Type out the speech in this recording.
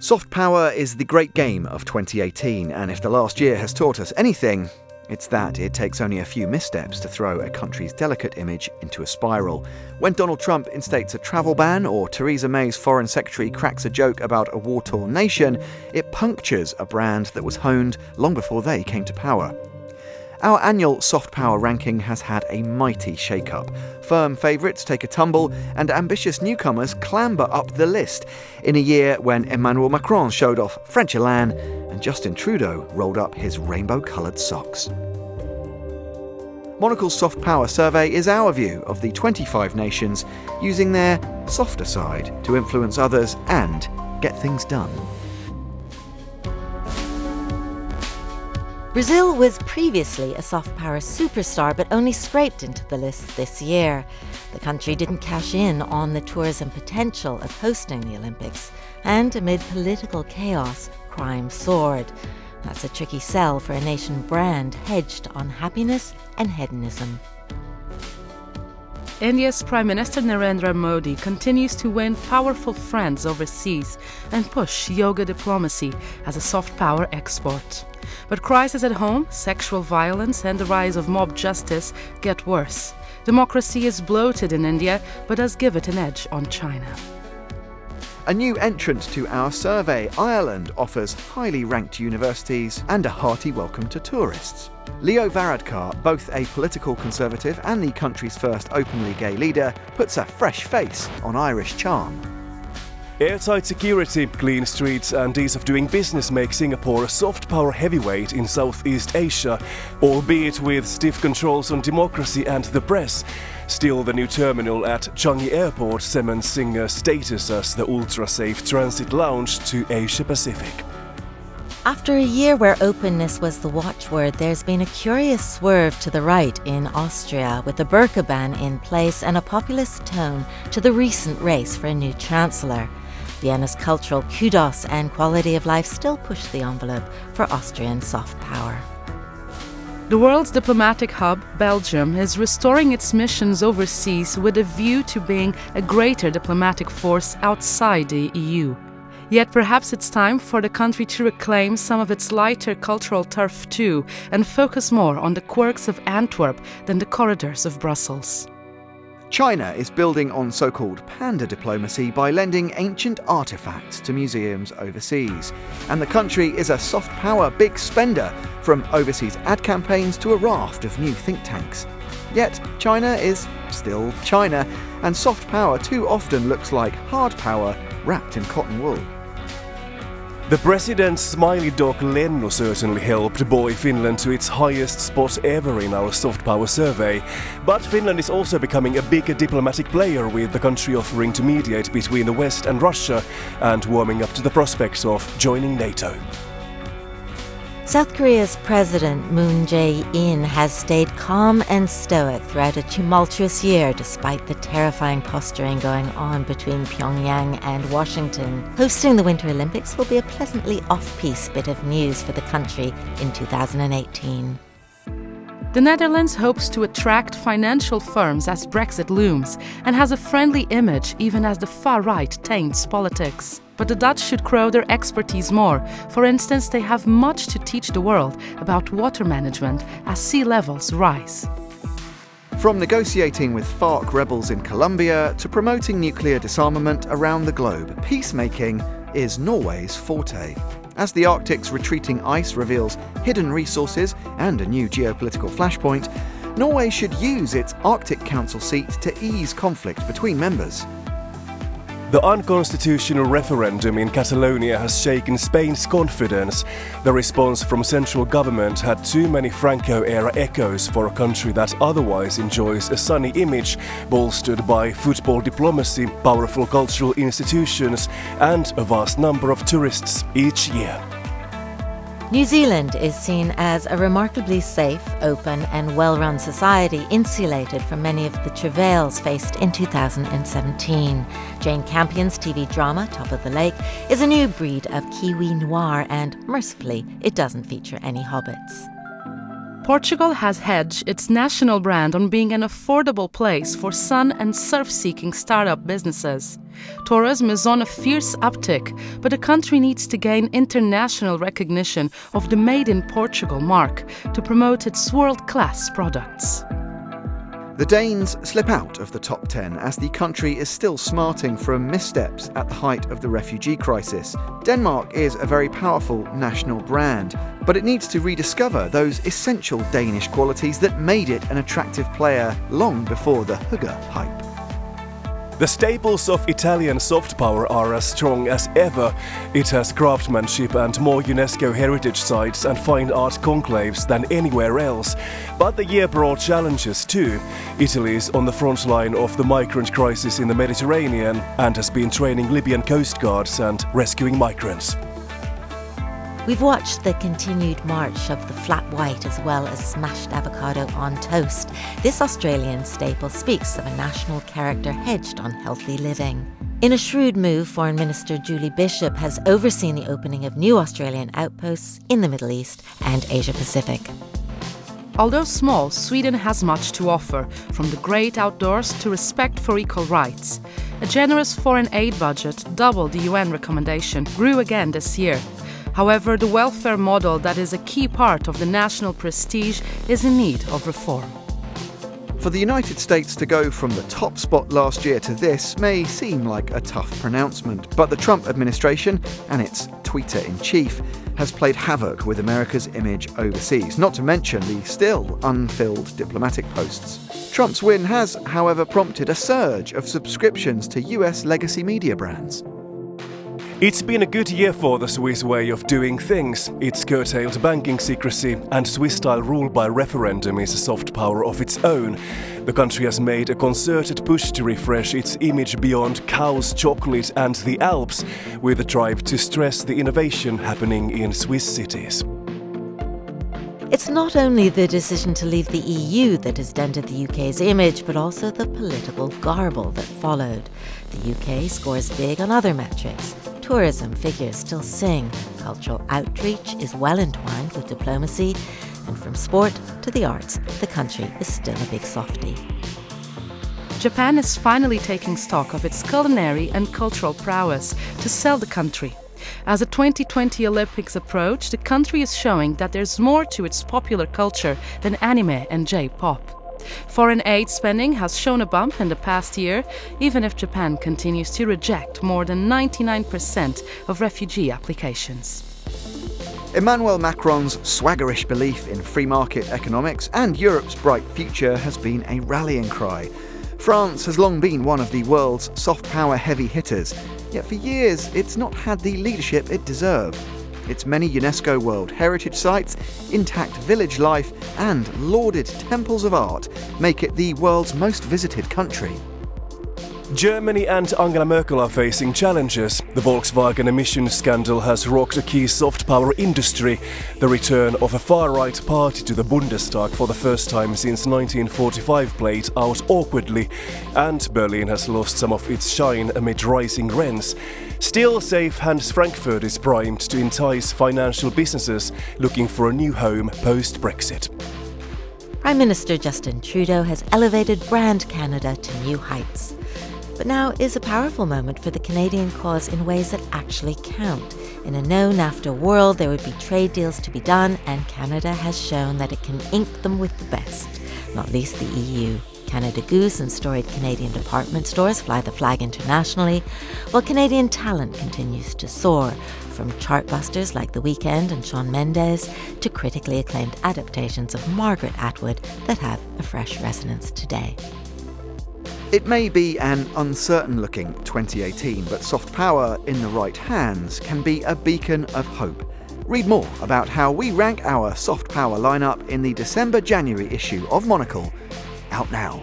Soft power is the great game of 2018, and if the last year has taught us anything, it's that it takes only a few missteps to throw a country's delicate image into a spiral. When Donald Trump instates a travel ban or Theresa May's foreign secretary cracks a joke about a war torn nation, it punctures a brand that was honed long before they came to power. Our annual soft power ranking has had a mighty shake up. Firm favourites take a tumble, and ambitious newcomers clamber up the list in a year when Emmanuel Macron showed off French elan and Justin Trudeau rolled up his rainbow coloured socks. Monocle's Soft Power survey is our view of the 25 nations using their softer side to influence others and get things done. Brazil was previously a soft power superstar, but only scraped into the list this year. The country didn't cash in on the tourism potential of hosting the Olympics, and amid political chaos, crime soared. That's a tricky sell for a nation brand hedged on happiness and hedonism. India's Prime Minister Narendra Modi continues to win powerful friends overseas and push yoga diplomacy as a soft power export. But crises at home, sexual violence, and the rise of mob justice get worse. Democracy is bloated in India, but does give it an edge on China. A new entrant to our survey, Ireland offers highly ranked universities and a hearty welcome to tourists. Leo Varadkar, both a political conservative and the country's first openly gay leader, puts a fresh face on Irish charm. Airtight security, clean streets, and ease of doing business make Singapore a soft power heavyweight in Southeast Asia, albeit with stiff controls on democracy and the press. Still, the new terminal at Changi Airport cements Singa's status as the ultra safe transit lounge to Asia Pacific. After a year where openness was the watchword, there's been a curious swerve to the right in Austria, with the burqa ban in place and a populist tone to the recent race for a new chancellor. Vienna's cultural kudos and quality of life still push the envelope for Austrian soft power. The world's diplomatic hub, Belgium, is restoring its missions overseas with a view to being a greater diplomatic force outside the EU. Yet perhaps it's time for the country to reclaim some of its lighter cultural turf too and focus more on the quirks of Antwerp than the corridors of Brussels. China is building on so called panda diplomacy by lending ancient artifacts to museums overseas. And the country is a soft power big spender, from overseas ad campaigns to a raft of new think tanks. Yet, China is still China, and soft power too often looks like hard power wrapped in cotton wool. The president's smiley dog Lennu certainly helped buoy Finland to its highest spot ever in our soft power survey. But Finland is also becoming a bigger diplomatic player with the country offering to mediate between the West and Russia and warming up to the prospects of joining NATO. South Korea's President Moon Jae-in has stayed calm and stoic throughout a tumultuous year despite the terrifying posturing going on between Pyongyang and Washington. Hosting the Winter Olympics will be a pleasantly off-piste bit of news for the country in 2018. The Netherlands hopes to attract financial firms as Brexit looms and has a friendly image even as the far right taints politics but the Dutch should grow their expertise more. For instance, they have much to teach the world about water management as sea levels rise. From negotiating with FARC rebels in Colombia to promoting nuclear disarmament around the globe, peacemaking is Norway's forte. As the Arctic's retreating ice reveals hidden resources and a new geopolitical flashpoint, Norway should use its Arctic Council seat to ease conflict between members. The unconstitutional referendum in Catalonia has shaken Spain's confidence. The response from central government had too many Franco era echoes for a country that otherwise enjoys a sunny image, bolstered by football diplomacy, powerful cultural institutions, and a vast number of tourists each year. New Zealand is seen as a remarkably safe, open, and well run society, insulated from many of the travails faced in 2017. Jane Campion's TV drama, Top of the Lake, is a new breed of Kiwi noir, and mercifully, it doesn't feature any hobbits. Portugal has hedged its national brand on being an affordable place for sun and surf seeking startup businesses. Tourism is on a fierce uptick, but the country needs to gain international recognition of the Made in Portugal mark to promote its world class products. The Danes slip out of the top 10 as the country is still smarting from missteps at the height of the refugee crisis. Denmark is a very powerful national brand, but it needs to rediscover those essential Danish qualities that made it an attractive player long before the Hygge hype. The staples of Italian soft power are as strong as ever. It has craftsmanship and more UNESCO heritage sites and fine art conclaves than anywhere else. But the year brought challenges too. Italy is on the front line of the migrant crisis in the Mediterranean and has been training Libyan coast guards and rescuing migrants. We've watched the continued march of the flat white as well as smashed avocado on toast. This Australian staple speaks of a national character hedged on healthy living. In a shrewd move, Foreign Minister Julie Bishop has overseen the opening of new Australian outposts in the Middle East and Asia Pacific. Although small, Sweden has much to offer, from the great outdoors to respect for equal rights. A generous foreign aid budget, double the UN recommendation, grew again this year. However, the welfare model that is a key part of the national prestige is in need of reform. For the United States to go from the top spot last year to this may seem like a tough pronouncement, but the Trump administration and its tweeter in chief has played havoc with America's image overseas, not to mention the still unfilled diplomatic posts. Trump's win has, however, prompted a surge of subscriptions to US legacy media brands. It's been a good year for the Swiss way of doing things. It's curtailed banking secrecy, and Swiss style rule by referendum is a soft power of its own. The country has made a concerted push to refresh its image beyond cows, chocolate, and the Alps, with a drive to stress the innovation happening in Swiss cities. It's not only the decision to leave the EU that has dented the UK's image, but also the political garble that followed. The UK scores big on other metrics tourism figures still sing. Cultural outreach is well entwined with diplomacy, and from sport to the arts, the country is still a big softie. Japan is finally taking stock of its culinary and cultural prowess to sell the country. As the 2020 Olympics approach, the country is showing that there's more to its popular culture than anime and J pop. Foreign aid spending has shown a bump in the past year, even if Japan continues to reject more than 99% of refugee applications. Emmanuel Macron's swaggerish belief in free market economics and Europe's bright future has been a rallying cry. France has long been one of the world's soft power heavy hitters, yet for years it's not had the leadership it deserved its many UNESCO World Heritage Sites, intact village life, and lauded temples of art make it the world's most visited country. Germany and Angela Merkel are facing challenges. The Volkswagen emissions scandal has rocked a key soft power industry. The return of a far right party to the Bundestag for the first time since 1945 played out awkwardly, and Berlin has lost some of its shine amid rising rents. Still, Safe Hands Frankfurt is primed to entice financial businesses looking for a new home post Brexit. Prime Minister Justin Trudeau has elevated Brand Canada to new heights. But now is a powerful moment for the Canadian cause in ways that actually count. In a no NAFTA world, there would be trade deals to be done, and Canada has shown that it can ink them with the best, not least the EU. Canada Goose and storied Canadian department stores fly the flag internationally, while Canadian talent continues to soar, from chartbusters like The Weeknd and Shawn Mendes to critically acclaimed adaptations of Margaret Atwood that have a fresh resonance today. It may be an uncertain looking 2018, but soft power in the right hands can be a beacon of hope. Read more about how we rank our soft power lineup in the December January issue of Monocle, out now.